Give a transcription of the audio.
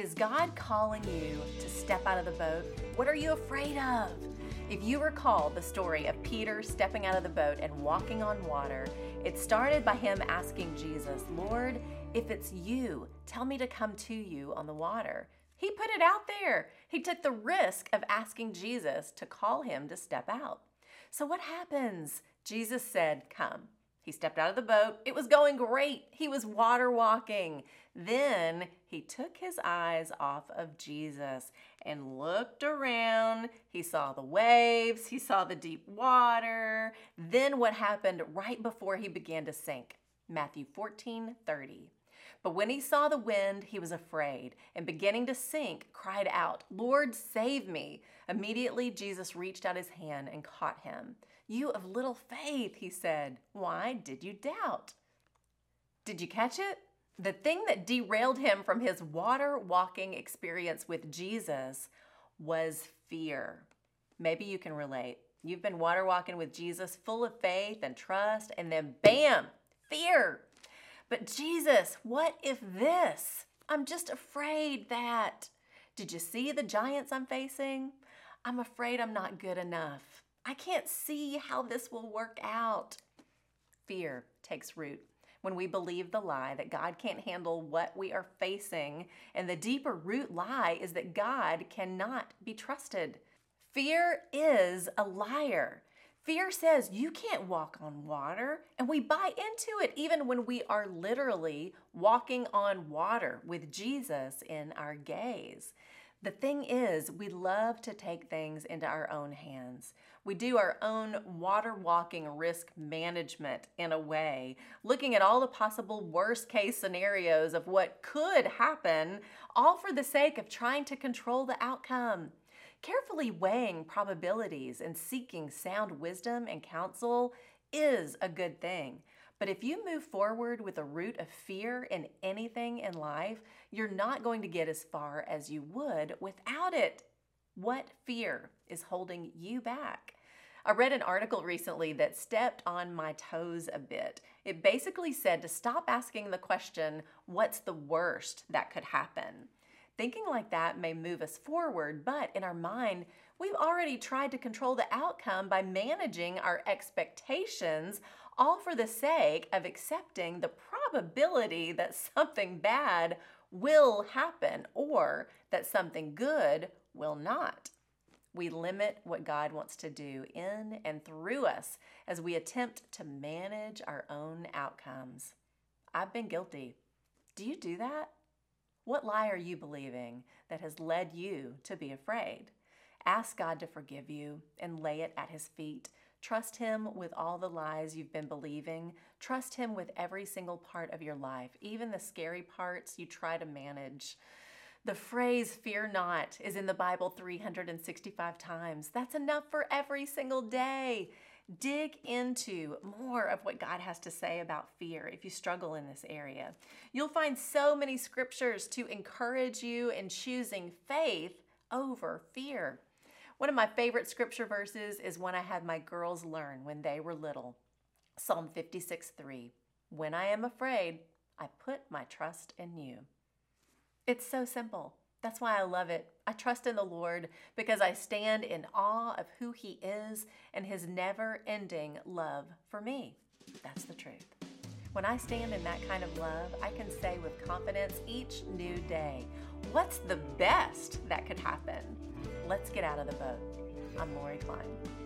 Is God calling you to step out of the boat? What are you afraid of? If you recall the story of Peter stepping out of the boat and walking on water, it started by him asking Jesus, Lord, if it's you, tell me to come to you on the water. He put it out there. He took the risk of asking Jesus to call him to step out. So, what happens? Jesus said, Come. He stepped out of the boat. It was going great. He was water walking. Then he took his eyes off of Jesus and looked around. He saw the waves, he saw the deep water. Then what happened right before he began to sink? Matthew 14 30. But when he saw the wind, he was afraid, and beginning to sink, cried out, Lord, save me. Immediately Jesus reached out his hand and caught him. You of little faith, he said, why did you doubt? Did you catch it? The thing that derailed him from his water walking experience with Jesus was fear. Maybe you can relate. You've been water walking with Jesus full of faith and trust, and then bam, fear. But Jesus, what if this? I'm just afraid that. Did you see the giants I'm facing? I'm afraid I'm not good enough. I can't see how this will work out. Fear takes root when we believe the lie that God can't handle what we are facing. And the deeper root lie is that God cannot be trusted. Fear is a liar. Fear says you can't walk on water, and we buy into it even when we are literally walking on water with Jesus in our gaze. The thing is, we love to take things into our own hands. We do our own water walking risk management in a way, looking at all the possible worst case scenarios of what could happen, all for the sake of trying to control the outcome. Carefully weighing probabilities and seeking sound wisdom and counsel is a good thing. But if you move forward with a root of fear in anything in life, you're not going to get as far as you would without it. What fear is holding you back? I read an article recently that stepped on my toes a bit. It basically said to stop asking the question, What's the worst that could happen? Thinking like that may move us forward, but in our mind, we've already tried to control the outcome by managing our expectations all for the sake of accepting the probability that something bad will happen or that something good will not. We limit what God wants to do in and through us as we attempt to manage our own outcomes. I've been guilty. Do you do that? What lie are you believing that has led you to be afraid? Ask God to forgive you and lay it at His feet Trust Him with all the lies you've been believing. Trust Him with every single part of your life, even the scary parts you try to manage. The phrase fear not is in the Bible 365 times. That's enough for every single day. Dig into more of what God has to say about fear if you struggle in this area. You'll find so many scriptures to encourage you in choosing faith over fear. One of my favorite scripture verses is one I had my girls learn when they were little Psalm 56 3. When I am afraid, I put my trust in you. It's so simple. That's why I love it. I trust in the Lord because I stand in awe of who He is and His never ending love for me. That's the truth. When I stand in that kind of love, I can say with confidence each new day, What's the best that could happen? Let's get out of the boat. I'm Lori Klein.